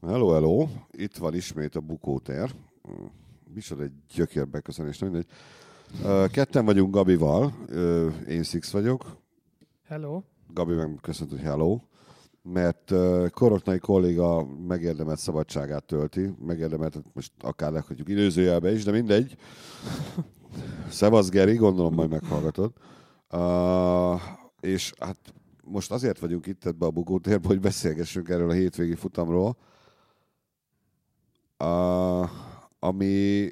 Hello, hello! Itt van ismét a bukótér. Micsoda egy gyökér beköszönés, nem mindegy. Ketten vagyunk Gabival, én Six vagyok. Hello. Gabi meg köszönt, hogy hello. Mert Koroknai kolléga megérdemelt szabadságát tölti, megérdemelt, most akár lehagyjuk időzőjelbe is, de mindegy. Szevasz Geri, gondolom majd meghallgatod. Uh, és hát most azért vagyunk itt ebbe a bukótérbe, hogy beszélgessünk erről a hétvégi futamról, uh, ami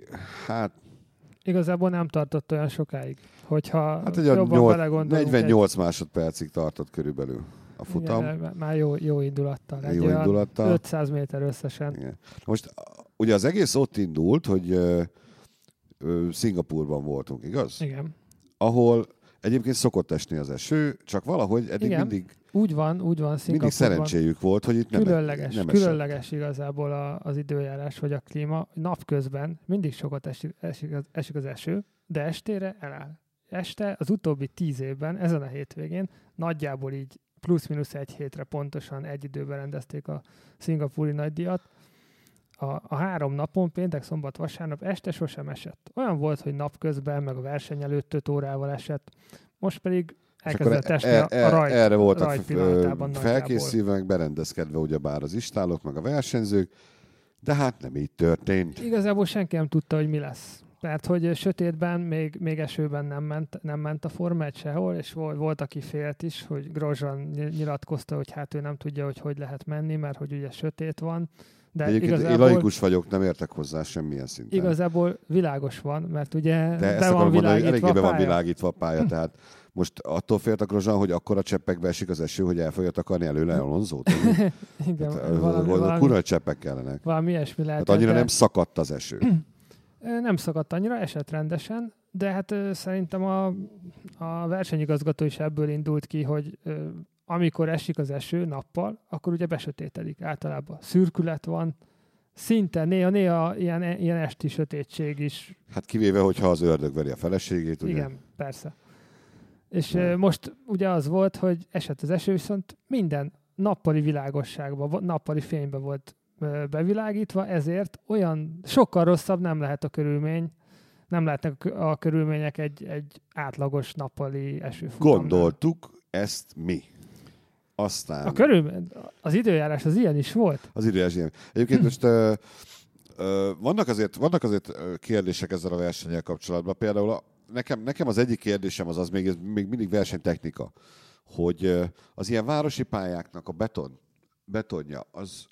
hát Igazából nem tartott olyan sokáig. Hogyha Hát egy jobban nyolc- belegondolunk, 48 másodpercig tartott körülbelül a egy, futam. igen, már jó, jó indulattal. Egy Jó indulattal. 500 méter összesen. Igen. Most a- ugye az egész ott indult, hogy ö, ö, Szingapurban voltunk, igaz? Igen. Ahol egyébként szokott esni az eső, csak valahogy eddig Igen. mindig, Úgy van, úgy van mindig szerencséjük volt, hogy itt nem, különleges, nem esett. különleges igazából a, az időjárás, vagy a klíma. Napközben mindig sokat esik, esik, az, esik az eső, de estére eláll. Este az utóbbi tíz évben, ezen a hétvégén nagyjából így plusz-minusz egy hétre pontosan egy időben rendezték a szingapúri nagydíjat. A, a három napon, péntek, szombat, vasárnap este sosem esett. Olyan volt, hogy napközben, meg a verseny előtt öt órával esett. Most pedig elkezdett esni e- a, e- a rajt. erre voltak rajt pillanatában felkészülve, berendezkedve ugyebár az istálok, meg a versenyzők, de hát nem így történt. Igazából senki nem tudta, hogy mi lesz. Mert hogy sötétben, még, még esőben nem ment, nem ment a Forma 1 sehol, és volt, volt, aki félt is, hogy Grosjean ny- nyilatkozta, hogy hát ő nem tudja, hogy hogy lehet menni, mert hogy ugye sötét van. De Egyébként én igazából, laikus vagyok, nem értek hozzá semmilyen szinten. igazából világos van, mert ugye De be ezt van mondani, hogy eléggé a be van világítva a pálya, tehát most attól féltek Rozsán, hogy akkora cseppekbe esik az eső, hogy el fogja takarni előle Alonzót. Igen, Hát, valami, valami, kurva cseppek kellenek. valami ilyesmi lehet. Hát annyira nem szakadt az eső. Nem szakadt annyira, esett rendesen, de hát szerintem a, a versenyigazgató is ebből indult ki, hogy amikor esik az eső nappal, akkor ugye besötétedik általában. Szürkület van, szinte néha-néha ilyen, ilyen esti sötétség is. Hát kivéve, hogyha az ördög veri a feleségét, ugye? Igen, persze. És ö, most ugye az volt, hogy esett az eső, viszont minden nappali világosságban, nappali fénybe volt bevilágítva, ezért olyan sokkal rosszabb nem lehet a körülmény, nem lehetnek a körülmények egy, egy átlagos nappali esőfutamnál. Gondoltuk ezt mi. Aztán A körülmény, az időjárás az ilyen is volt. az időjárás ilyen. Egyébként most ö, ö, vannak, azért, vannak azért kérdések ezzel a versenyel kapcsolatban. Például a, nekem, nekem az egyik kérdésem az az még, ez még mindig versenytechnika, hogy az ilyen városi pályáknak a beton, betonja, az,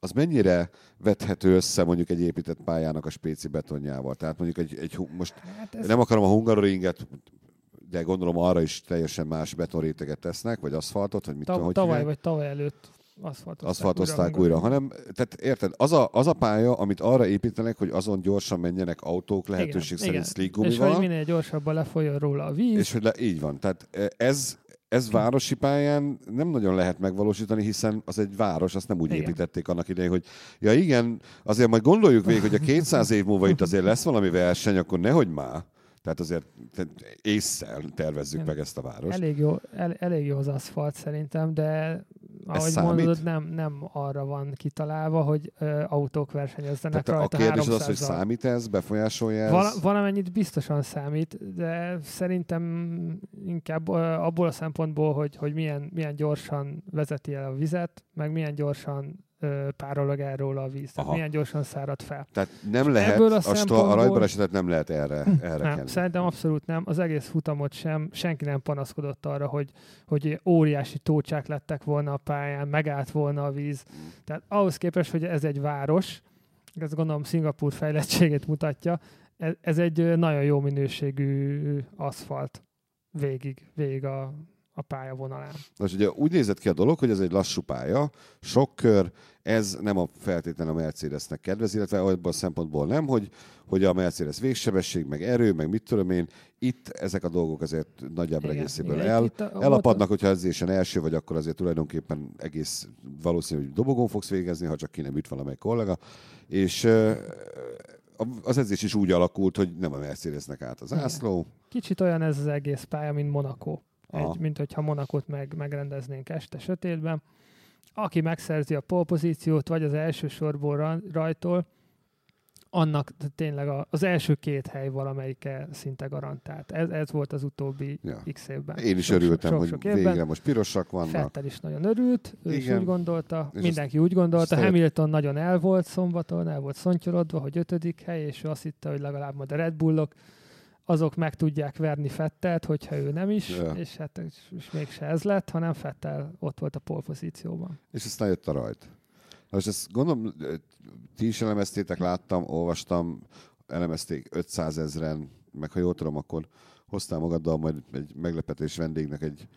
az mennyire vethető össze mondjuk egy épített pályának a spéci betonjával? Tehát mondjuk egy, egy most Hát ez, nem akarom a hungaroringet, de gondolom arra is teljesen más betonréteget tesznek, vagy aszfaltot, vagy mit tudom, tav- hogy tavaly hívják vagy tavaly előtt aszfaltozták, aszfaltozták újra, hanem tehát érted, az a, az a pálya, amit arra építenek, hogy azon gyorsan menjenek autók, lehetőség Igen, szerint slick És hogy gumival, minél gyorsabban lefolyjon róla a víz. és hogy le, így van. Tehát ez, ez városi pályán nem nagyon lehet megvalósítani, hiszen az egy város, azt nem úgy Igen. építették annak idején, hogy ja igen, azért majd gondoljuk végig, hogy a 200 év múlva itt azért lesz valami verseny, akkor nehogy már. Tehát azért észszel tervezzük Igen. meg ezt a várost. Elég jó, el, elég jó az aszfalt szerintem, de ahogy számít? mondod, nem, nem arra van kitalálva, hogy ö, autók versenyezzenek Tehát a rajta kérdés az az, hogy 300-zal. számít ez, befolyásolja ez? Val- valamennyit biztosan számít, de szerintem inkább ö, abból a szempontból, hogy, hogy milyen, milyen gyorsan vezeti el a vizet, meg milyen gyorsan róla a víz, tehát Aha. milyen gyorsan szárad fel. Tehát nem lehet, ebből a a, sta- a szempontból- rajtbalesetet nem lehet erre, erre Nem, kenni. szerintem abszolút nem. Az egész futamot sem, senki nem panaszkodott arra, hogy, hogy óriási tócsák lettek volna a pályán, megállt volna a víz. Tehát ahhoz képest, hogy ez egy város, ez gondolom Szingapúr fejlettségét mutatja, ez, ez egy nagyon jó minőségű aszfalt végig, végig a, a pályavonalán. Most ugye úgy nézett ki a dolog, hogy ez egy lassú pálya, sok kör, ez nem a feltétlenül a Mercedesnek kedvez, illetve abban a szempontból nem, hogy, hogy a Mercedes végsebesség, meg erő, meg mit tudom én, itt ezek a dolgok azért nagyjából Igen, egészéből igen, el, a- elapadnak, hogyha edzésen első vagy, akkor azért tulajdonképpen egész valószínű, hogy dobogón fogsz végezni, ha csak ki nem üt valamelyik kollega, és az edzés is úgy alakult, hogy nem a Mercedesnek állt az ászló, Kicsit olyan ez az egész pálya, mint Monaco. Aha. Egy, mint hogyha Monakot meg, megrendeznénk este sötétben. aki megszerzi a polpozíciót, vagy az első sorból rajtól, annak tényleg az első két hely valamelyike szinte garantált. Ez, ez volt az utóbbi ja. x évben. Én is sok, örültem, sok, hogy sok évben. végre most pirosak vannak. Fettel is nagyon örült, ő Igen. is úgy gondolta, és mindenki úgy gondolta. Hamilton nagyon el volt szombaton, el volt szontyorodva, hogy ötödik hely, és ő azt hitte, hogy legalább majd a Red Bullok azok meg tudják verni Fettelt, hogyha ő nem is, ja. és hát és, mégse ez lett, hanem Fettel ott volt a polpozícióban. És aztán jött a rajt. Most ezt gondolom, ti is elemeztétek, láttam, olvastam, elemezték 500 ezeren, meg ha jól tudom, akkor hoztál magaddal majd egy meglepetés vendégnek, egy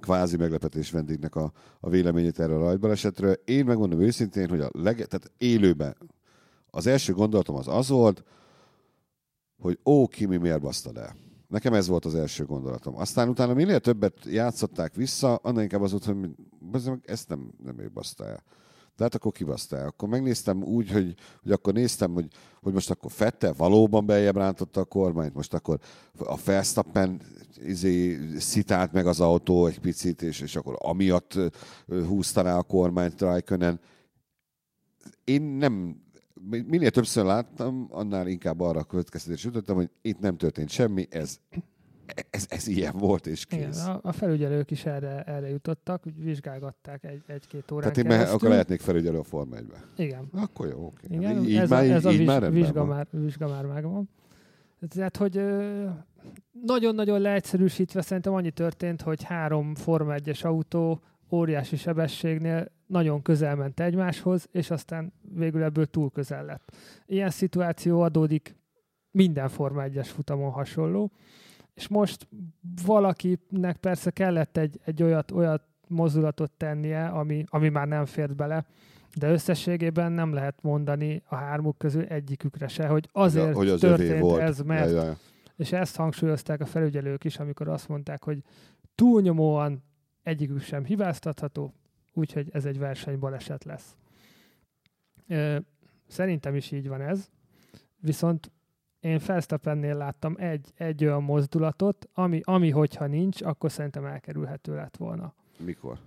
kvázi meglepetés vendégnek a, a véleményét erről a rajtbalesetről. Én megmondom őszintén, hogy a leg, tehát élőben az első gondolatom az az volt, hogy ó, Kimi miért basztad el. Nekem ez volt az első gondolatom. Aztán utána minél többet játszották vissza, annál inkább az volt, hogy ezt nem, nem ő baszta el. De hát akkor kibasztál. Akkor megnéztem úgy, hogy, hogy akkor néztem, hogy, hogy most akkor Fette valóban beljebb rántotta a kormányt, most akkor a Verstappen izé, szitált meg az autó egy picit, és, és akkor amiatt húzta rá a kormányt Raikkonen. Én nem, minél többször láttam, annál inkább arra a következtetés jutottam, hogy itt nem történt semmi, ez ez, ez ilyen volt, és kész. Igen, a, a felügyelők is erre, erre jutottak, vizsgálgatták egy, egy-két órán Tehát én keresztül. akkor lehetnék felügyelő a Forma 1 Igen. Akkor jó, oké. Igen, így, ez, már, ez így, a viz, vizsga, már, vizsga már megvan. Tehát, hogy nagyon-nagyon leegyszerűsítve szerintem annyi történt, hogy három Forma 1-es autó óriási sebességnél nagyon közel ment egymáshoz, és aztán végül ebből túl közel lett. Ilyen szituáció adódik minden Forma 1-es futamon hasonló és most valakinek persze kellett egy, egy olyat, olyat mozdulatot tennie, ami, ami már nem fért bele, de összességében nem lehet mondani a hármuk közül egyikükre se, hogy azért ja, hogy az történt volt. ez, mert... Ja, ja. És ezt hangsúlyozták a felügyelők is, amikor azt mondták, hogy túlnyomóan egyikük sem hibáztatható, úgyhogy ez egy versenybaleset lesz. Szerintem is így van ez, viszont én Felsztappennél láttam egy, egy olyan mozdulatot, ami, ami hogyha nincs, akkor szerintem elkerülhető lett volna. Mikor?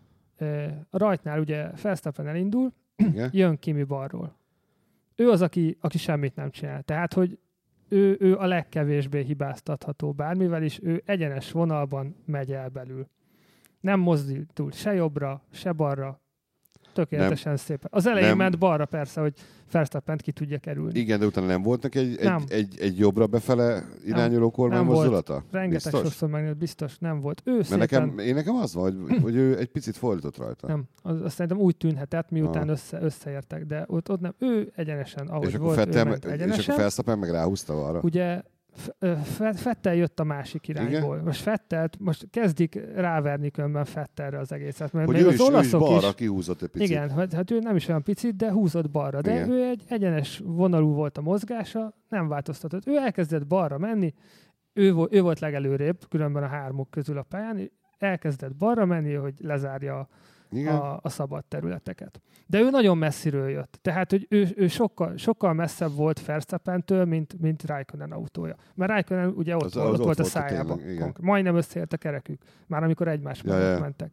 A rajtnál ugye Felsztappen elindul, Igen? jön Kimi balról. Ő az, aki, aki semmit nem csinál. Tehát, hogy ő, ő a legkevésbé hibáztatható bármivel is, ő egyenes vonalban megy el belül. Nem mozdul se jobbra, se balra, tökéletesen nem. szépen. Az elején nem. ment balra persze, hogy Verstappen ki tudja kerülni. Igen, de utána nem volt neki egy, egy, egy, egy jobbra befele irányuló kormánymozdulata? Rengeteg biztos? sokszor meg biztos nem volt. Ő Mert szépen... nekem, én nekem az van, hogy, hogy ő egy picit fordított rajta. Nem, az, azt szerintem úgy tűnhetett, miután össze, összeértek, de ott, ott nem, ő egyenesen, ahogy és volt, Fettel, ő ment egyenesen. És akkor Verstappen meg ráhúzta arra. Ugye Fettel jött a másik irányból. Igen? Most Fettelt, most kezdik ráverni különben Fettelre az egészet. Mert hogy még ő az is, olaszok ő is balra is, kihúzott egy picit. Igen, hát, hát ő nem is olyan picit, de húzott balra. De Igen. ő egy egyenes vonalú volt a mozgása, nem változtatott. Ő elkezdett balra menni, ő, ő volt legelőrébb, különben a hármuk közül a pályán, elkezdett balra menni, hogy lezárja igen. A, a szabad területeket. De ő nagyon messziről jött. Tehát, hogy ő, ő sokkal, sokkal messzebb volt Verstappentől, mint, mint Raikkonen autója. Mert Raikkonen ugye ott, az, volt, az ott, ott volt a szájában. Tényleg, Majdnem összeért a kerekük. Már amikor egymás ja, ja. mentek.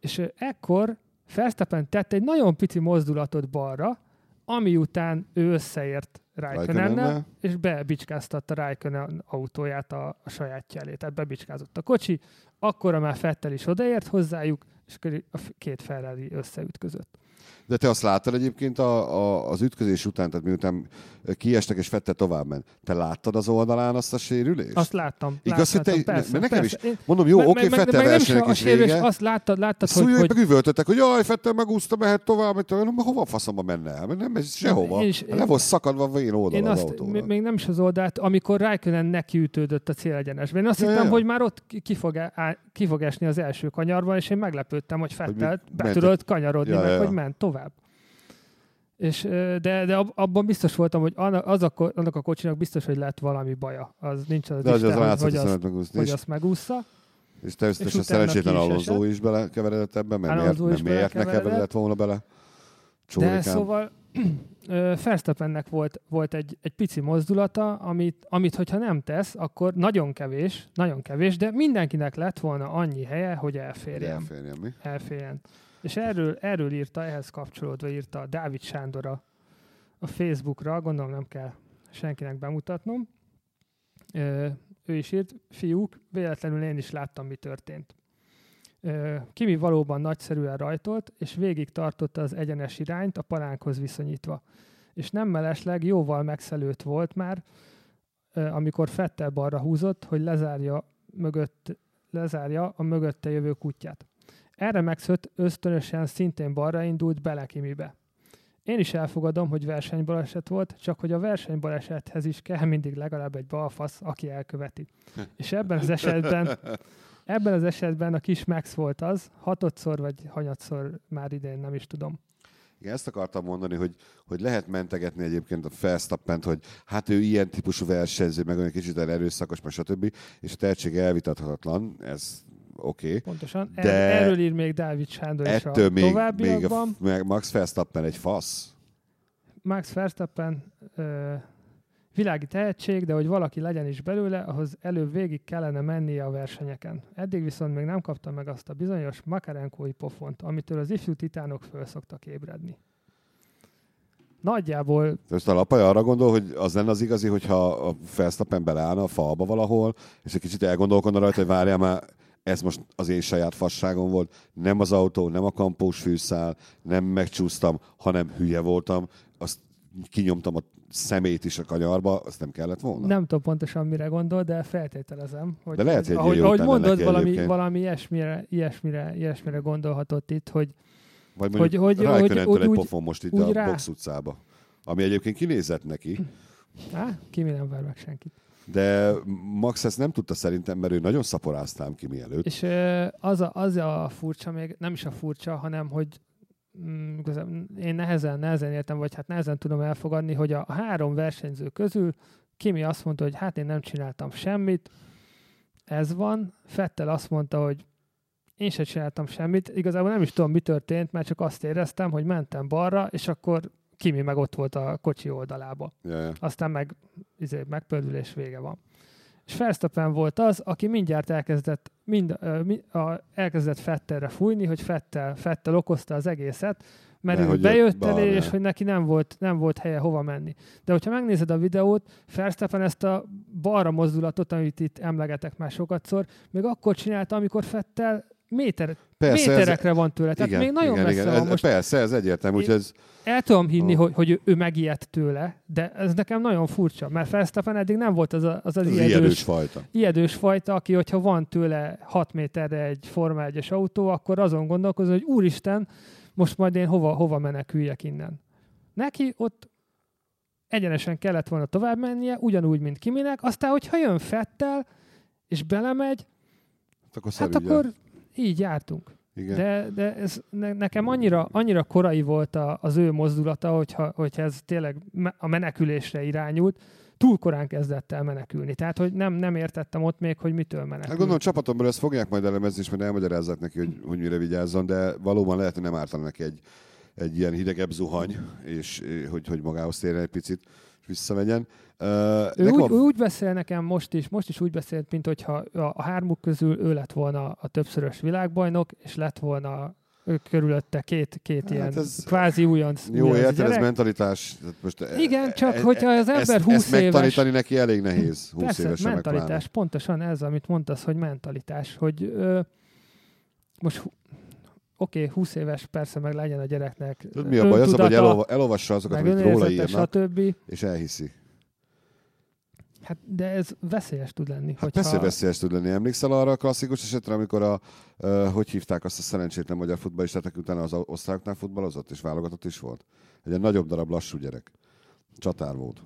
És ekkor Verstappen tett egy nagyon pici mozdulatot balra, ami után ő összeért Raikkonennel, és bebicskáztatta Raikkonen autóját a, a sajátja elé. Tehát bebicskázott a kocsi, akkora már Fettel is odaért hozzájuk, és a két Ferrari összeütközött. De te azt láttad egyébként a, a, az ütközés után, tehát miután kiestek és Fette tovább ment. Te láttad az oldalán azt a sérülést? Azt láttam. Igaz, láttam, hogy te, persze, mert nekem persze. is, mondom, jó, oké, okay, Fette versenyek is vége. Azt láttad, láttad hogy, hogy... meg üvöltöttek, hogy jaj, Fette megúszta, mehet tovább, hogy hova faszomba menne el? Nem, ez sehova. Én Le volt szakadva a vén oldal én az azt, autóval. Még nem is az oldalt, amikor Raikkonen nekiütődött a célegyenesben. Én azt ja, hittem, ja. hogy már ott ki fog, á, ki fog esni az első kanyarban, és én meglepődtem, hogy Fettel be tudott kanyarodni, meg hogy ment tovább. És, de, de abban biztos voltam, hogy az a, annak a kocsinak biztos, hogy lett valami baja. Az nincs az, de az, Isten, az hogy, azt, megúszni. hogy azt megúszza. És természetesen szerencsétlen Alonso is belekeveredett ebben, mert miért, mert miért ne keveredett volna bele? Csórikám. De szóval Verstappennek volt, volt egy, egy pici mozdulata, amit, amit hogyha nem tesz, akkor nagyon kevés, nagyon kevés, de mindenkinek lett volna annyi helye, hogy elférjen. Elférjen, mi? Elférjen És erről, erről írta, ehhez kapcsolódva írta Dávid Sándor a, a Facebookra, gondolom nem kell senkinek bemutatnom. Ő is írt, fiúk, véletlenül én is láttam, mi történt. Ö, Kimi valóban nagyszerűen rajtolt, és végig tartotta az egyenes irányt a palánkhoz viszonyítva. És nem mellesleg jóval megszelőtt volt már, amikor Fettel balra húzott, hogy lezárja, mögött, lezárja a mögötte jövő kutyát. Erre megszött ösztönösen szintén balra indult bele Kimibe. Én is elfogadom, hogy versenybaleset volt, csak hogy a versenybalesethez is kell mindig legalább egy balfasz, aki elköveti. És ebben az esetben, ebben az esetben a kis Max volt az, hatodszor vagy hanyatszor már idén, nem is tudom. Igen, ezt akartam mondani, hogy, hogy lehet mentegetni egyébként a Felsztappent, hogy hát ő ilyen típusú versenyző, meg olyan kicsit erőszakos, meg stb. És a tehetség elvitathatatlan, ez oké. Okay. Pontosan. De erről ír még Dávid Sándor is a Ettől még, még továbbiakban. a, Max Verstappen egy fasz. Max Verstappen ö, világi tehetség, de hogy valaki legyen is belőle, ahhoz előbb végig kellene mennie a versenyeken. Eddig viszont még nem kapta meg azt a bizonyos makarenkói pofont, amitől az ifjú titánok föl szoktak ébredni. Nagyjából Most a lapaj arra gondol, hogy az lenne az igazi, hogyha a Verstappen beleállna a falba valahol, és egy kicsit elgondolkodna rajta, hogy várjál már, ez most az én saját fasságom volt, nem az autó, nem a kampós fűszál, nem megcsúsztam, hanem hülye voltam, azt kinyomtam a szemét is a kanyarba, azt nem kellett volna. nem tudom pontosan mire gondol, de feltételezem, hogy De lehet, hogy ahogy, ahogy mondod, valami, egyébként. valami ilyesmire, ilyesmire, ilyesmire gondolhatott itt, hogy Vagy mondjuk hogy- hogy, hogy- hogy, egy pofon most itt a rá- box utcába. Ami egyébként kinézett neki, á, ki mi nem ver meg senkit. De Max ezt nem tudta szerintem, mert ő nagyon szaporáztám ki mielőtt. És az a, az a furcsa, még nem is a furcsa, hanem hogy mm, én nehezen, nehezen értem, vagy hát nehezen tudom elfogadni, hogy a három versenyző közül Kimi azt mondta, hogy hát én nem csináltam semmit, ez van. Fettel azt mondta, hogy én sem csináltam semmit. Igazából nem is tudom, mi történt, mert csak azt éreztem, hogy mentem balra, és akkor Kimi meg ott volt a kocsi oldalába Ja, ja. aztán meg izé, megpördülés vége van. És Verstappen volt az, aki mindjárt elkezdett, mind, ö, mi, a, elkezdett Fettelre fújni, hogy Fettel, Fettel okozta az egészet, mert Ne, ő hogy bejött jött elé, és hogy neki nem volt, nem volt helye hova menni. De hogyha megnézed a videót, Verstappen ezt a balra mozdulatot, amit itt emlegetek már sokatszor, még akkor csinálta, amikor Fettel méter, Persze, ez, méterekre van tőle. Tehát igen, még nagyon igen, messze igen, van ez, most. Persze, ez egyértelmű, úgyhogy ez, El tudom hinni, Ah. hogy, hogy ő, megijedt tőle, de ez nekem nagyon furcsa, mert Verstappen eddig nem volt az a, az, az az ijedős, ijedős fajta. ijedős fajta, aki, hogyha van tőle 6 méterre egy Forma 1-es autó, akkor azon gondolkozol, hogy úristen, most majd én hova, hova meneküljek innen. Neki ott egyenesen kellett volna tovább mennie, ugyanúgy, mint Kiminek, aztán, hogyha jön Fettel, és belemegy, Hát akkor, hát akkor így jártunk. Igen. De, de ez ne, nekem annyira, annyira korai volt a, az ő mozdulata, hogyha, hogyha ez tényleg me- a menekülésre irányult, túl korán kezdett el menekülni. Tehát, hogy nem, nem értettem ott még, hogy mitől menekül. Hát gondolom csapaton belül ezt fogják majd elemezni, és majd elmagyarázzák neki, hogy, hogy mire vigyázzon, de valóban lehet, hogy nem ártana neki egy, egy ilyen hidegebb zuhany, és eh, hogy, hogy magához térjen egy picit, és visszamenjen. Uh, Ő úgy, ő úgy beszél nekem most is, most is úgy beszélt, mint hogyha a, a hármuk közül ő lett volna a többszörös világbajnok, és lett volna körülötte két, két Hát ilyen ez- kvázi újonc, jó, érted, ez mentalitás. Most e- Igen, csak e- hogyha az ezt- ember 20 ezt megtanítani éves- neki elég nehéz, 20 Persze, évesen mentalitás, megpláne. pontosan ez, amit mondtasz, hogy mentalitás, hogy ö, most oké, okay, 20 éves, persze meg legyen a gyereknek Tudod, mi a baj? Az hogy elolva, elolvassa azokat, amit róla írnak, stb. és elhiszi. Hát, de ez veszélyes tud lenni. Hát persze veszélyes tud lenni. Emlékszel arra a klasszikus esetre, amikor a, uh, hogy hívták azt a szerencsétlen magyar futballistát, aki utána az osztráknál futballozott, és válogatott is volt? Egy ilyen nagyobb darab lassú gyerek. Csatár volt.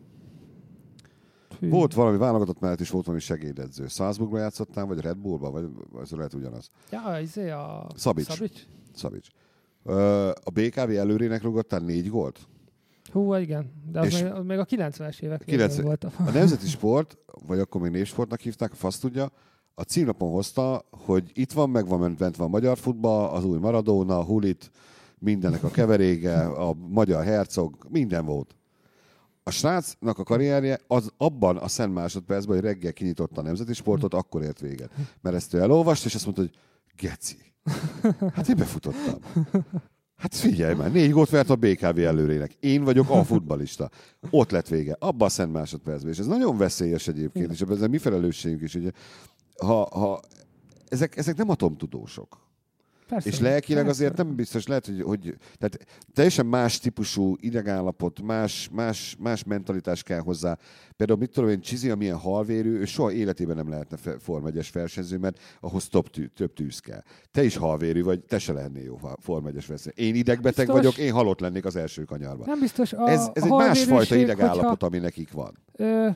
Hű. Volt valami válogatott mellett is volt valami segédedző. Salzburgban játszottál, vagy Red Bullban, vagy ez lehet ugyanaz. Ja, izé a... Szabics. Szabics? Szabics. Uh, a BKV előrének rúgottál négy gólt? Hú, igen. De az, És- még, az még a 90-es évek 90 90... volt. A... A Nemzeti Sport, vagy akkor még névsportnak hívták, a fasz tudja, a címlapon hozta, hogy itt van, meg van, bent van a magyar futball, az új Maradona, a Hulit, mindennek a keverége, a magyar hercog, minden volt. A srácnak a karrierje az abban a szent másodpercben, hogy reggel kinyitotta a nemzeti sportot, akkor ért véget. Mert ezt ő elolvast, és azt mondta, hogy geci, Hát én befutottam. Hát figyelj már, négy gólt vert a BKV előrének. Én vagyok a futbalista. Ott lett vége. Abba a szent másodpercben. És ez nagyon veszélyes egyébként, és ebben mi felelősségünk is. Ugye, ha, ha ezek, ezek nem atomtudósok. Persze, És lelkileg persze. azért nem biztos lehet, hogy, hogy tehát teljesen más típusú idegállapot, más, más, más mentalitás kell hozzá. Például mit tudom én, Csizi, amilyen halvérű, ő soha életében nem lehetne Form 1-es versenyző, mert ahhoz több, tű, több tűz kell. Te is halvérű vagy, te se lennél jó Form 1-es versenyző. Én idegbeteg Biztos. vagyok, én halott lennék az első kanyarban. Nem biztos. A, Ez, ez a egy másfajta idegállapot, ami nekik van. Ö,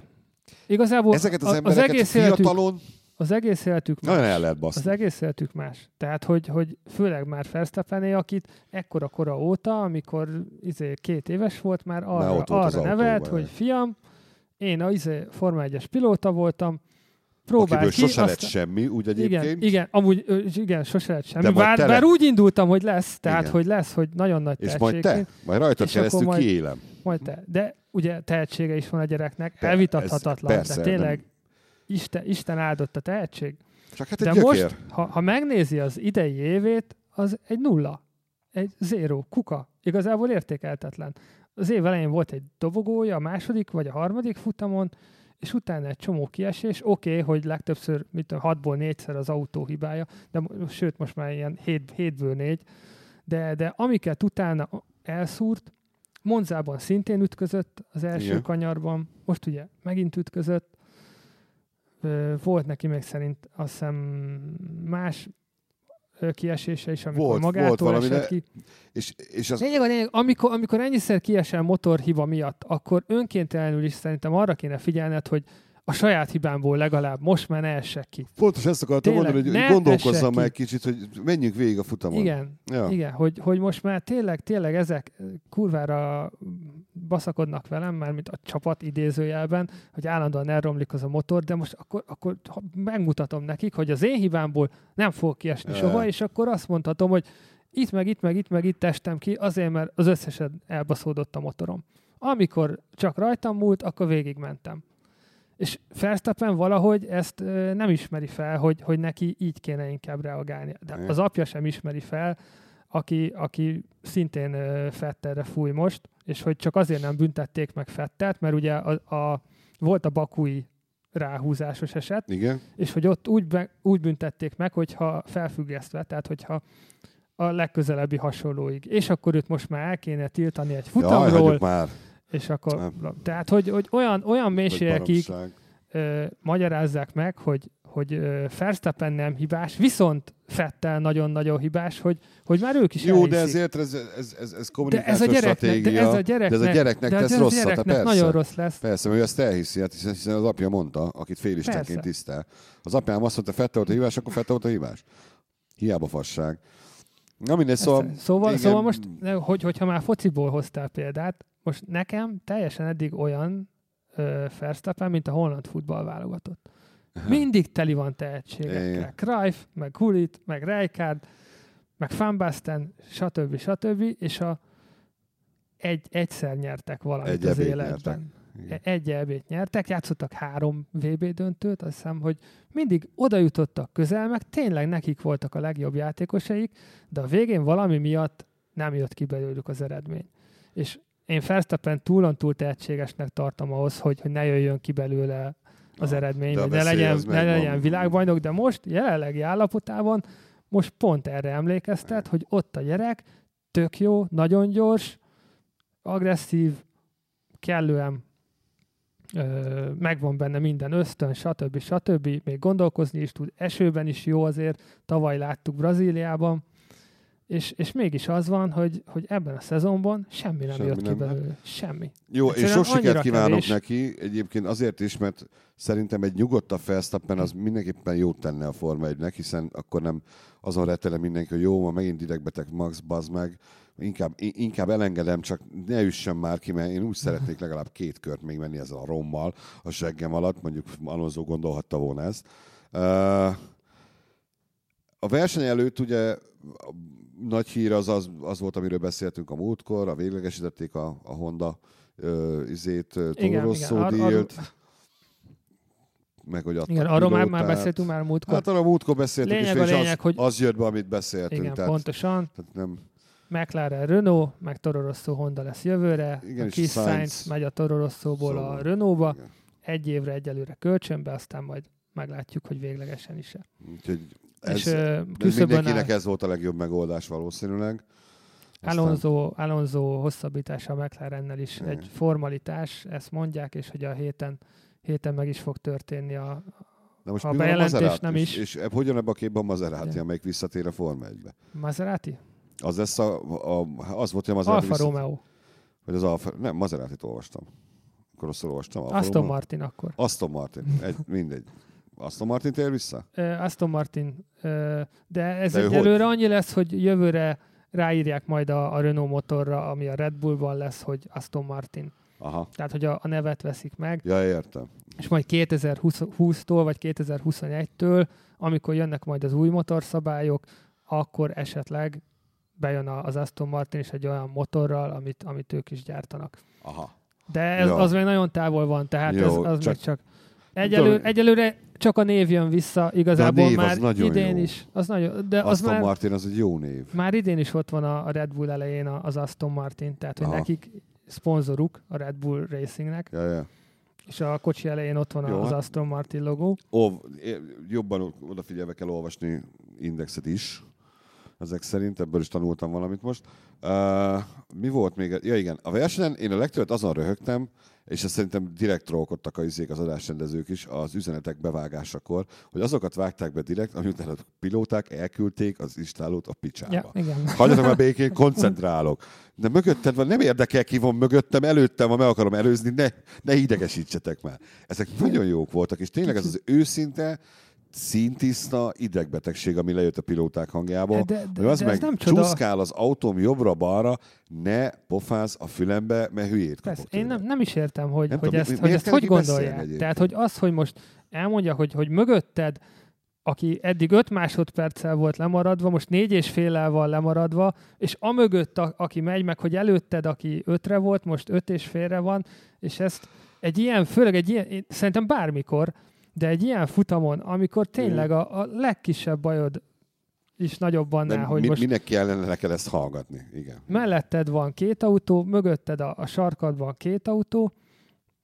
igazából Ezeket az a- embereket az egész életük, fiatalon az egész életük más. nagyon el lehet baszni. Az egész életük más. Tehát, hogy, hogy főleg már Verstappené, akit ekkora kora óta, amikor izé, két éves volt, már arra, az arra nevelt, hogy fiam, én a izé, Forma 1-es pilóta voltam, próbál Akiből ki, sose lett aztán- semmi, úgy egyébként. igen, igen, amúgy igen, sose lett semmi. De Bár, te bár úgy indultam, hogy lesz, tehát Igen. hogy lesz, hogy nagyon nagy És majd te, majd rajtad keresztül majd- kiélem. Majd te. De ugye tehetsége is van a gyereknek, Per- elvitathatatlan, ez persze, de tényleg nem- Isten, Isten áldott a tehetség. Csak hát egy De gyökér. most, ha, ha megnézi az idei évét, az egy nulla. Egy zéró, kuka. Igazából értékeltetlen. Az év elején volt egy dobogója, a második vagy a harmadik futamon, és utána egy csomó kiesés. Oké, okay, hogy legtöbbször, mit tudom, hatból négyszer az autó hibája, de sőt, most már ilyen hét, hétből négy. De, de amiket utána elszúrt, Monzában szintén ütközött az első Igen. kanyarban, most ugye megint ütközött, volt neki még szerint azt hiszem más kiesése is, amikor Volt- magától volt valami, esett de- ki. És, és az, Lényeg a lényeg, amikor, amikor ennyiszer kiesel motorhiba miatt, akkor önkéntelenül is szerintem arra kéne figyelned, hogy a saját hibámból legalább most már ne essek ki. Pontos ezt akartam Tényleg, mondani, hogy gondolkozzam meg ki. kicsit, hogy menjünk végig a futamon. Igen, Ja. igen, hogy, hogy most már tényleg, tényleg ezek kurvára baszakodnak velem, már mint a csapat idézőjelben, hogy állandóan elromlik az a motor, de most akkor, akkor megmutatom nekik, hogy az én hibámból nem fog kiesni Ja. soha, és akkor azt mondhatom, hogy itt meg itt meg itt meg itt testem ki, azért, mert az összesen elbaszódott a motorom. Amikor csak rajtam múlt, akkor végigmentem. És Verstappen valahogy ezt nem ismeri fel, hogy, hogy neki így kéne inkább reagálni. De az apja sem ismeri fel, aki, aki szintén Fettelre fúj most, és hogy csak azért nem büntették meg Fettelt, mert ugye a, a, volt a bakui ráhúzásos eset, Igen. és hogy ott úgy, be, úgy büntették meg, hogyha felfüggesztve, tehát hogyha a legközelebbi hasonlóig. És akkor őt most már el kéne tiltani egy Jaj, futamról, hagyjuk már. És akkor... Nem. Tehát, hogy, hogy olyan, olyan mélységekig ö, magyarázzák meg, hogy, hogy ö, Verstappen nem hibás, viszont Fettel nagyon-nagyon hibás, hogy, hogy már ők is Jó, de elhiszik. ezért ez, ez, ez, ez de ez kommunikációs a gyereknek, stratégia. de ez a gyereknek, de ez a gyereknek de tesz ez rosszat, hát gyereknek persze. nagyon rossz lesz. Persze, mert ő ezt elhiszi, hát hiszen, az apja mondta, akit félistenként tisztel. Az apjám azt mondta, Fette volt a hibás, akkor Fette volt a hibás. Hiába fasság. Na mindegy, Szóval, szóval... szóval, igen, szóval most, hogy, hogyha már fociból hoztál példát, most nekem teljesen eddig olyan ö, Verstappen, mint a holland futball válogatott. Mindig teli van tehetségekkel. Cruyff, meg Gullit, meg Rijkaard, meg Van stb. stb. És a egy, egyszer nyertek valamit Egy az életben. Igen. E- Egy elbét nyertek, játszottak három VB döntőt, azt hiszem, hogy mindig oda jutottak közel, meg tényleg nekik voltak a legjobb játékosaik, de a végén valami miatt nem jött ki belőlük az eredmény. És én Verstappen túlon túl tehetségesnek tartom ahhoz, hogy, hogy ne jöjjön ki belőle az Na, eredmény, hogy ne legyen, ne legyen világbajnok, de most jelenlegi állapotában most pont erre emlékeztet, hogy ott a gyerek tök jó, nagyon gyors, agresszív, kellően ö, megvan benne minden ösztön, stb. stb. Még gondolkozni is tud, esőben is jó azért, tavaly láttuk Brazíliában, és, és mégis az van, hogy, hogy ebben a szezonban semmi nem Semmi jött ki nem, belőle. Semmi. Jó, és Egyszerűen sok sikert kívánok kevés. neki, egyébként azért is, mert szerintem egy nyugodtabb Verstappen az mindenképpen jót tenne a Forma 1 hiszen akkor nem azon retele mindenki, hogy jó, ma megint idegbeteg Max, bazd meg, inkább, inkább elengedem, csak ne üssön már ki, mert én úgy szeretnék legalább két kört még menni ezzel a rommal a seggem alatt, mondjuk Alonso gondolhatta volna ezt. Uh, a verseny előtt ugye a nagy hír az, az, az volt, amiről beszéltünk a múltkor, a véglegesítették a, a Honda uh, izét, Toro Rosso díjat. meg hogy adtak Igen, arról már, már beszéltünk már múltkor. Hát arra múltkor beszéltünk, Lényeg és, a és lényeg, az, hogy- az jött be, amit beszéltünk. Igen, tehát, pontosan. tehát nem, McLaren Renault, meg Toro Rosso Honda lesz jövőre. Igen, a kis Sainz. Megy a Toro Rosso-ból Szóval, a Renault-ba. igen. Egy évre egyelőre kölcsönbe, aztán majd meglátjuk, hogy véglegesen is. Úgyhogy ez, ö, ez mindenkinek áll ez volt a legjobb megoldás valószínűleg. Aztán- Alonso, Alonso hosszabbítása a McLarennel is Igen. egy formalitás, ezt mondják, és hogy a héten, héten meg is fog történni a, De most a bejelentés Maserati? nem és, is. És, és hogyan ebben a képben a Maserati, Igen. amelyik visszatér a Forma 1-be? Maserati? Az lesz a, a, az volt, hogy a Maserati Alfa Romeo. Vagy az Alfa, nem, Maserati-t olvastam. Akkor rosszul olvastam. Alfa Aston Romeo? Martin akkor. Aston Martin, egy, mindegy. Aston Martin tér vissza? Uh, Aston Martin, uh, de ez De egyelőre annyi lesz, hogy jövőre ráírják majd a, a Renault motorra, ami a Red Bullban lesz, hogy Aston Martin. Aha. Tehát, hogy a, a nevet veszik meg, Ja, értem. és majd 2020-tól vagy 2021-től, amikor jönnek majd az új motorszabályok, akkor esetleg bejön az Aston Martin is egy olyan motorral, amit, amit ők is gyártanak. Aha. De ez, Ja. az még nagyon távol van, tehát Jó, ez, az csak- csak, csak egyelő, egyelőre csak a név jön vissza, igazából név az már nagyon idén jó. is. Az nagyon, de az Aston már, Martin az egy jó név. már idén is ott van a a Red Bull elején a- az Aston Martin, tehát hogy Aha. nekik szponzoruk a Red Bull Racingnek, Ja, ja. és a kocsi elején ott van Jó, az hát- Aston Martin logó. Ó, jobban odafigyelve kell olvasni indexet is. Ezek szerint, ebből is tanultam valamit most. Uh, mi volt még? Ja igen, a versenyen én a legtöbbet azon röhögtem, és ezt szerintem direkt trollkodtak a izék, az adásrendezők is az üzenetek bevágásakor, hogy azokat vágták be direkt, amiután a pilóták elküldték az istálót a picsába. Ja, igen. Hagyjatok már békén, koncentrálok. De mögötted van, nem érdekel ki van mögöttem, előttem, ha meg akarom előzni, ne, ne idegesítsetek már. Ezek nagyon jók voltak, és tényleg ez az őszinte, színtiszta idegbetegség, ami lejött a pilóták hangjából. De- de- hogy az de meg nem csoda. csúszkál az autóm jobbra-balra, ne pofáz a fülembe, mert hülyét kapok Persze, én nem, nem is értem, hogy, Nem hogy tudom, ezt, mi- hogy, ezt hogy gondolják. Tehát, hogy az, hogy most elmondja, hogy, hogy mögötted, aki eddig 5 másodperccel volt lemaradva, most négy és féllel van lemaradva, és amögött, a, aki megy meg, hogy előtted, aki ötre volt, most öt és félre van, és ezt egy ilyen, főleg egy ilyen, szerintem bármikor, de egy ilyen futamon, amikor tényleg a, a legkisebb bajod is nagyobb De annál, hogy mi, most minek kellene neked ezt hallgatni? Igen. melletted van két autó, mögötted a, a sarkadban két autó.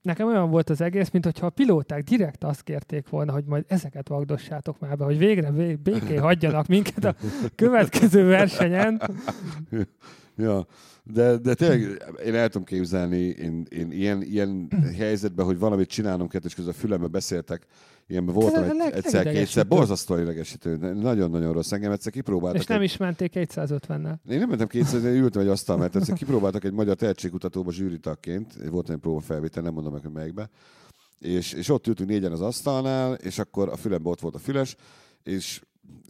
Nekem olyan volt az egész, mint hogyha a pilóták direkt azt kérték volna, hogy majd ezeket vagdossátok már be, hogy végre vé- békén hagyjanak minket a következő versenyen. Ja, de, de tényleg én el tudom képzelni, én, én ilyen, ilyen helyzetben, hogy valamit csinálnom kell, és közben a fülembe beszéltek, ilyenben voltam egy, leg- egyszer, kétszer, borzasztóan idegesítő, nagyon-nagyon rossz. Engem egyszer kipróbáltak. És nem egy, ismerték 250-nel. Én nem mentem kétszer, én ültem egy asztal, mert egyszer kipróbáltak egy magyar tehetségkutatóba zsűritagként, volt egy próbafelvétel, nem mondom meg, hogy melyikbe, és, és ott ültünk négyen az asztalnál, és akkor a fülemben ott volt a füles, és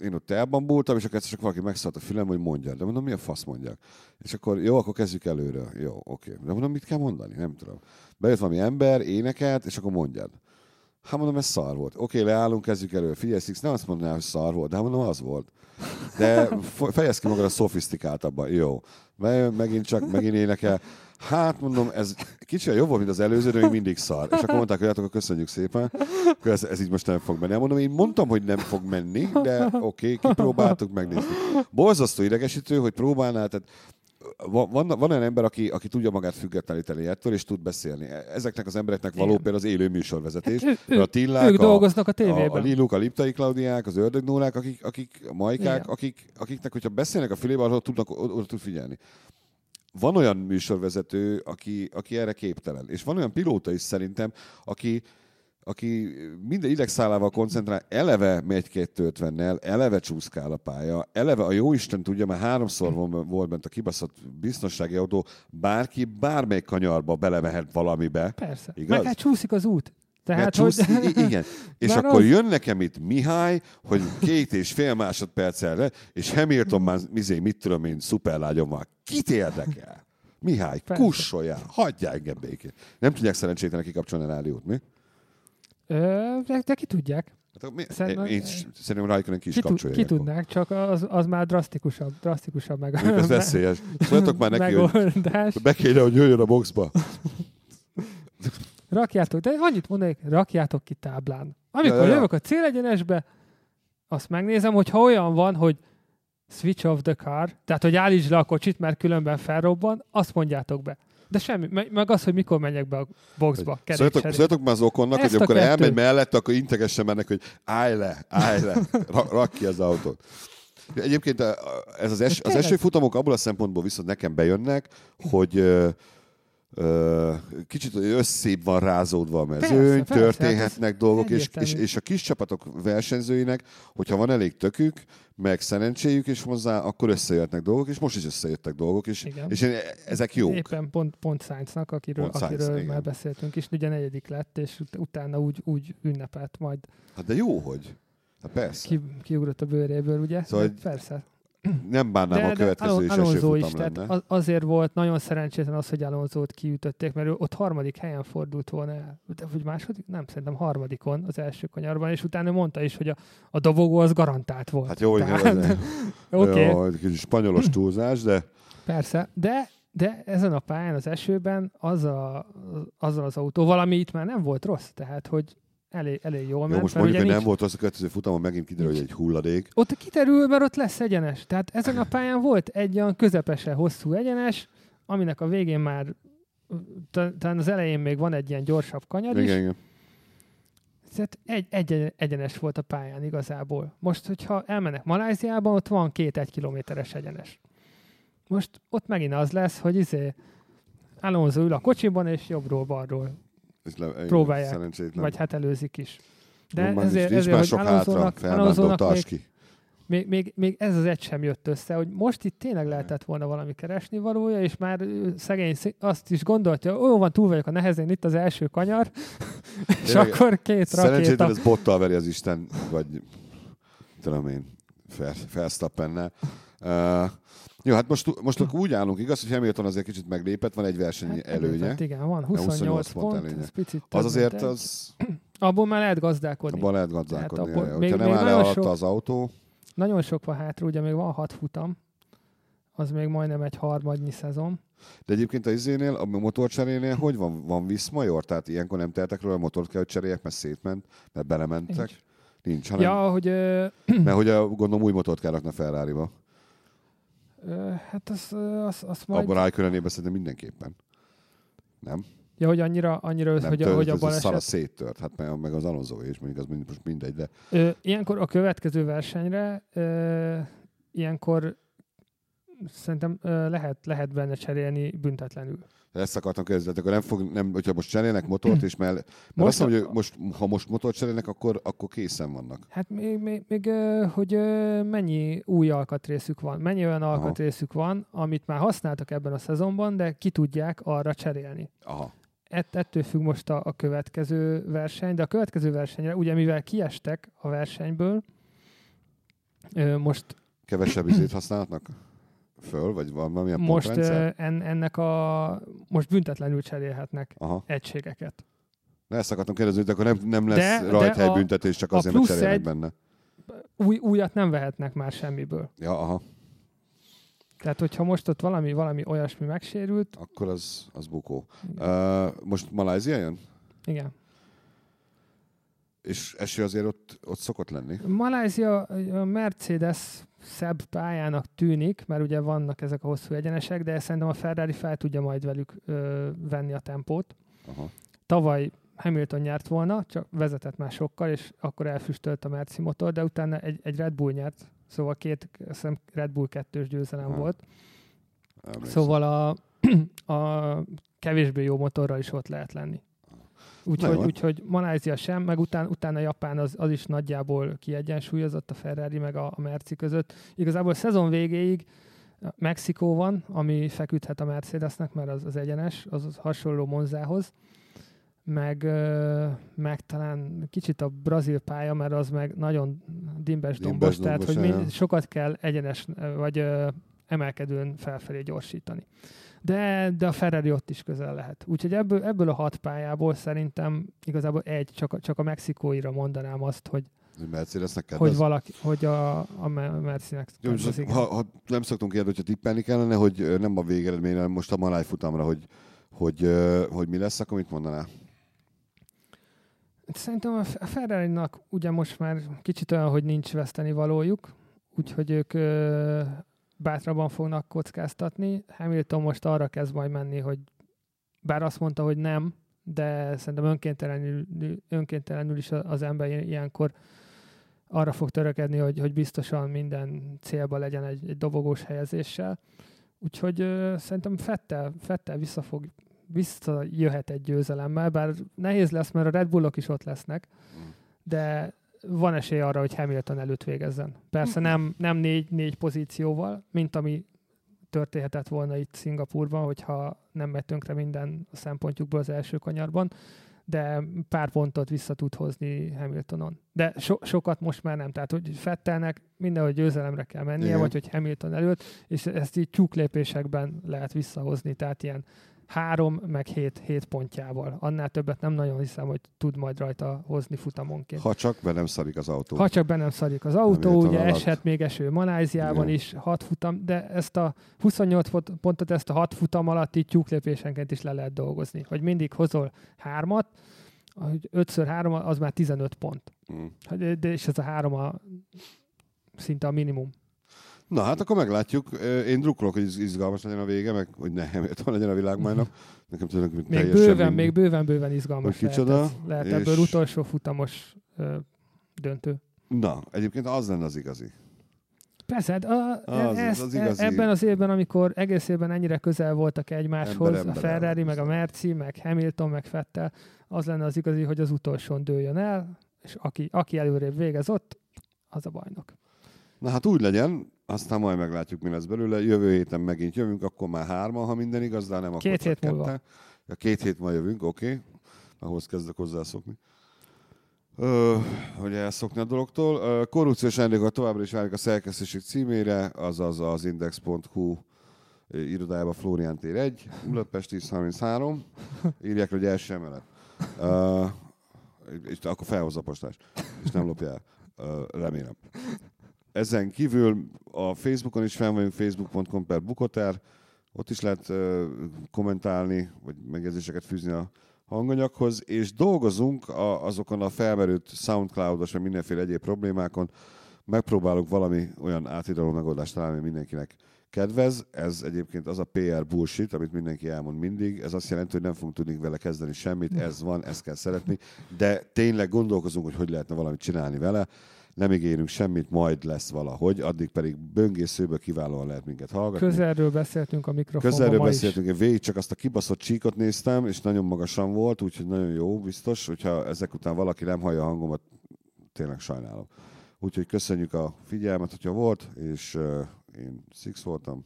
én ott elbambultam, és akkor egyszer csak valaki megszállt a fülem, hogy mondja. De mondom, mi a fasz mondjak? És akkor jó, akkor kezdjük előről. Jó, oké. De mondom, mit kell mondani? Nem tudom. Bejött valami ember, énekelt, és akkor mondjad. Hát mondom, ez szar volt. Oké, leállunk, kezdjük elő. Figyelj, Six, nem azt mondaná, hogy szar volt, de hát mondom, az volt. De fejezd ki magad a szofisztikáltabban. Jó. Bejön, megint csak, megint énekel. Hát mondom, ez kicsit jobb volt, mint az előző, de még mindig szar. És akkor mondták, hogy hát akkor köszönjük szépen, akkor ez, ez így most nem fog menni. Mondom, én mondtam, hogy nem fog menni, de oké, okay, kipróbáltuk, megnéztük. Borzasztó idegesítő, hogy próbálnál, tehát van, van, van olyan ember, aki, aki tudja magát függetleníteni ettől, és tud beszélni. Ezeknek az embereknek való Igen. például az élő műsorvezetés. Hát ő- a Tillák, ők a, dolgoznak a a, tévében. a Liluk, a Liptai Klaudiák, az Ördögnórák, akik, akik a Majkák, Igen. akik, akiknek, hogyha beszélnek a fülébe, arra tudnak, oda tud figyelni. Van olyan műsorvezető, aki, aki erre képtelen. És van olyan pilóta is szerintem, aki, aki minden idegszálával koncentrál, eleve megy 250-nel, eleve csúszkál a pálya, eleve a jóisten tudja, már háromszor volt bent a kibaszott biztonsági autó, bárki bármelyik kanyarba belemehet valamibe. Persze. Igaz? Meg hát csúszik az út. Tehát, Mert hogy... i- igen. És Már akkor az- jön nekem itt Mihály, hogy két és fél másodpercelre, és Hamilton már mizé, mit tudom én, szuperlágyom van. Kit érdekel? Mihály, Persze. kussoljál, hagyjál engem békén. Nem tudják szerencsétlenek kikapcsolni a rádiót, mi? Ö, de, de ki tudják. Hát, mi? Szerintem- én, szerintem Raikkonen ki is Ki, kapcsolja. ki tudnák, csak az, az már drasztikusabb, drasztikusabb meg. Ez veszélyes. Szóljatok már neki, hogy megoldás. be kéne, hogy jöjjön a boxba. rakjátok, de annyit mondanék, rakjátok ki táblán. Amikor Ja, ja, ja. jövök a célegyenesbe, azt megnézem, hogy ha olyan van, hogy switch off the car, tehát hogy állítsd le a kocsit, mert különben felrobban, azt mondjátok be. De semmi, me- meg az, hogy mikor menjek be a boxba, Szóljatok, szóljatok már az okonnak, Ezt hogy amikor kettőt. elmegy mellett, akkor integessen mennek, hogy állj le, állj le, ra- rak ki az autót. Egyébként a- ez az, es, az esőfutamok abból a szempontból viszont nekem bejönnek, hogy ö, kicsit összébb van rázódva a mezőny, Persze, persze, történhetnek dolgok, és, és, és a kis csapatok versenyzőinek, hogyha van elég tökük, meg szerencséjük is hozzá, akkor összejöhetnek dolgok, és most is összejöttek dolgok, és, Igen. és ezek jók. Éppen pont, pont Sainznak, akiről, Pont Sainz, akiről igen. már beszéltünk is, ugye negyedik lett, és ut- utána úgy, úgy ünnepelt, majd Hát de jó, hogy. Hát persze. ki, kiugrott a bőréből, ugye? Szóval, persze. Nem bánnám, a következő Alon- is Alonso is, tehát az, azért volt nagyon szerencsétlen az, hogy Alonzót kiütötték, mert ő ott harmadik helyen fordult volna el. De, vagy második? Nem, szerintem harmadikon az első kanyarban, és utána mondta is, hogy a, a dobogó az garantált volt. Hát jó, Tehát- okay, jó, egy kicsit spanyolos túlzás, de persze, de, de ezen a pályán, az esőben azzal, a, azzal az autóval, ami itt már nem volt rossz, tehát hogy elég, elég jól jó, ment. most mert mondjuk, hogy nem nincs- volt az a következő futamon, megint kiderül, hogy egy hulladék. Ott kiterül, mert ott lesz egyenes. Tehát ezen a pályán volt egy olyan közepesen hosszú egyenes, aminek a végén már ta- talán az elején még van egy ilyen gyorsabb kanyar is. Igen, igen. Tehát egy, egy egyenes volt a pályán igazából. Most, hogyha elmennek Maláziában, ott van két egy kilométeres egyenes. Most ott megint az lesz, hogy izé Alonso ül a kocsiban, és jobbról-balról, Ez le, Próbálják. Szerencsétlen. vagy hát előzik is. De már ezért, nincs ezért már sok hátra, Fernando még, még, még, még ez az egy sem jött össze, hogy most itt tényleg lehetett volna valami keresni valója, és már szegény azt is gondolta, hogy jó van, túl vagyok a nehezén, itt az első kanyar, és Tényleg, akkor két Szerencsétlen rakéta. ez bottal veri az Isten, vagy tudom én, Ver- Verstappennel. Uh, jó, hát most, most akkor úgy állunk, igaz, hogy Hamilton azért kicsit meglépett, van egy verseny Hát előnye. előzött, igen, van 28 28 pont pont, előnye. ez picit Az azért egy. az, Abból már lehet gazdálkodni. abban lehet gazdálkodni. abból- Hogyha még- nem még áll le nagyon alatta sok- az autó, Nagyon sok van hátra, ugye még van hat futam, az még majdnem egy harmadnyi szezon. De egyébként a izénél, a motorcserénél hogy van? Van viszmajor? Tehát ilyenkor nem tehetek róla, a motort kell, hogy cseréljek, mert szétment, mert belementek? Nincs. Nincs, hanem, Ja, hogy ö, mert hogy a, gondolom új motort kell rakni a Ferrari-ba. ö, hát az, az, az majd... Abban Raikkonenében szerintem mindenképpen. Nem? Ja, hogy annyira, annyira nem hogy, a- tört, hogy a ez a szara széttört. Hát meg, meg az Alonso is, mondjuk az mind, most mindegy, de Ö, ilyenkor a következő versenyre ö, ilyenkor szerintem ö, lehet, lehet benne cserélni büntetlenül. Ezt akartam kérdezni, akkor nem fog, nem, hogyha most cserélnek motort, és mellé, mert Most azt mondom, hogy most, ha most motort cserélnek, akkor, akkor készen vannak. Hát még, még, még hogy mennyi új alkatrészük van, mennyi olyan Aha. alkatrészük van, amit már használtak ebben a szezonban, de ki tudják arra cserélni. Aha. Ett, ettől függ most a, a következő verseny, de a következő versenyre, ugye mivel kiestek a versenyből, most, Kevesebb izét használhatnak föl, vagy van valamilyen most pontrendszer? en, ennek a, most büntetlenül cserélhetnek Aha. egységeket. Na ezt akartam kérdezni, hogy akkor nem, nem lesz De- de rajthely büntetés, csak azért, mert cserélnek egy- benne. Új, újat nem vehetnek már semmiből. Ja, aha. Tehát, hogyha most ott valami, valami olyasmi megsérült, Akkor az, az bukó. igen. Uh, most Malázia jön? igen. És eső azért ott, ott szokott lenni. Malázia a Mercedes szebb pályának tűnik, mert ugye vannak ezek a hosszú egyenesek, de szerintem a Ferrari fel tudja majd velük ö, venni a tempót. Aha. Tavaly Hamilton nyert volna, csak vezetett már sokkal, és akkor elfüstölt a Merci motor, de utána egy, egy Red Bull nyert, szóval két hiszem Red Bull kettős győzelem Aha. volt. Emlékszem. Szóval a, a kevésbé jó motorral is ott lehet lenni. Úgyhogy, úgyhogy Malázia sem, meg után, utána Japán az, az is nagyjából kiegyensúlyozott a Ferrari meg a, a Merci között. Igazából a szezon végéig Mexikó van, ami feküdhet a Mercedesnek, mert az, az egyenes, az, az hasonló Monzához. Meg, meg talán kicsit a brazil pálya, mert az meg nagyon dimbes dombos, tehát hogy mind, sokat kell egyenes, vagy ö, emelkedőn felfelé gyorsítani. De, de a Ferrari ott is közel lehet. Úgyhogy ebből, ebből a hat pályából szerintem igazából egy, csak, csak a mexikóira mondanám azt, hogy, Hogy Mercedesnek hogy kedvez. valaki, hogy a, a Me- Mercinek Jó, kedvez, igen. ha, ha, nem szoktunk ilyet, hogyha tippelni kellene, hogy nem a végeredményre, hanem most a maláj futamra, hogy, hogy, ö, hogy mi lesz, akkor mit mondanál? Szerintem a ferrari ugye most már kicsit olyan, hogy nincs veszteni valójuk, úgyhogy ők bátrabban fognak kockáztatni. Hamilton most arra kezd majd menni, hogy bár azt mondta, hogy nem, de szerintem önkéntelenül, önkéntelenül is az ember ilyenkor arra fog törekedni, hogy, hogy biztosan minden célba legyen egy, egy dobogós helyezéssel. Úgyhogy ö, szerintem Fettel, Fettel vissza fog, visszajöhet egy győzelemmel, bár nehéz lesz, mert a Red Bullok is ott lesznek, de van esély arra, hogy Hamilton előtt végezzen. Persze nem, nem négy, négy pozícióval, mint ami történhetett volna itt Szingapurban, hogyha nem megy tönkre minden a szempontjukból az első kanyarban, de pár pontot vissza tud hozni Hamiltonon. De so- sokat most már nem. Tehát, hogy Fettelnek mindenhogy győzelemre kell mennie, Igen. vagy hogy Hamilton előtt, és ezt így csúklépésekben lehet visszahozni. Tehát ilyen három, meg hét, hét pontjával. Annál többet nem nagyon hiszem, hogy tud majd rajta hozni futamonként. Ha csak be nem szarik az autó. Ha csak be nem szarik az autó, ugye alatt. eshet még eső Maláziában Igen. is, hat futam, de ezt a 28 pontot, ezt a hat futam alatt így tyúklépésenként is le lehet dolgozni. Hogy mindig hozol hármat, hogy 5 három, az már 15 pont. Mm. De, és ez a három a, szinte a minimum. Na hát akkor meglátjuk. Én drukkolok, hogy izgalmas legyen a vége, meg hogy ne Hamilton legyen a világbajnok. Nekem hogy még bőven, még bőven, bőven izgalmas kicsoda, lehet, ez, lehet és... ebből utolsó futamos ö, döntő. Na, egyébként az lenne az igazi. Persze, hát a, az, ez, az igazi... ebben az évben, amikor egész évben ennyire közel voltak egymáshoz, ember, ember, a Ferrari, meg a Merci, meg Hamilton, meg Fettel, az lenne az igazi, hogy az utolsón dőljön el, és aki, aki előrébb végez ott, az a bajnok. Na hát úgy legyen, aztán majd meglátjuk, mi lesz belőle. Jövő héten megint jövünk, akkor már hárman, ha minden igaz, de nem két akkor hét múlva. Ja, két hét majd jövünk, oké. Okay. Ahhoz kezdek hozzászokni. Ö, hogy elszokni a dologtól. korrupciós a továbbra is várjuk a szerkesztőség címére, azaz az index.hu irodájába Flórián tér 1, Budapest 1033. Írják, hogy első emelet. Uh, és akkor felhozza a postás, és nem. Uh, remélem. Ezen kívül a Facebookon is fel vagyunk, facebook.com per bukotár, ott is lehet kommentálni, vagy megjegyzéseket fűzni a hanganyaghoz, és dolgozunk a, azokon a felmerült Soundcloud-os, vagy mindenféle egyéb problémákon, megpróbálunk valami olyan átidaló megoldást találni, hogy mindenkinek kedvez. Ez egyébként az a PR bullshit, amit mindenki elmond mindig. Ez azt jelenti, hogy nem fogunk tudni vele kezdeni semmit, ez van, ezt kell szeretni, de tényleg gondolkozunk, hogy hogy lehetne valamit csinálni vele nem ígérünk semmit, majd lesz valahogy, addig pedig böngészőből kiválóan lehet minket hallgatni. Közelről beszéltünk a mikrofonban Közelről beszéltünk, én végig csak azt a kibaszott csíkot néztem, és nagyon magasan volt, úgyhogy nagyon jó, biztos, hogyha ezek után valaki nem hallja a hangomat, tényleg sajnálom. Úgyhogy köszönjük a figyelmet, hogyha volt, és uh, én Six voltam.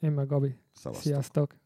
Én meg Gabi. Szavaztok. Sziasztok!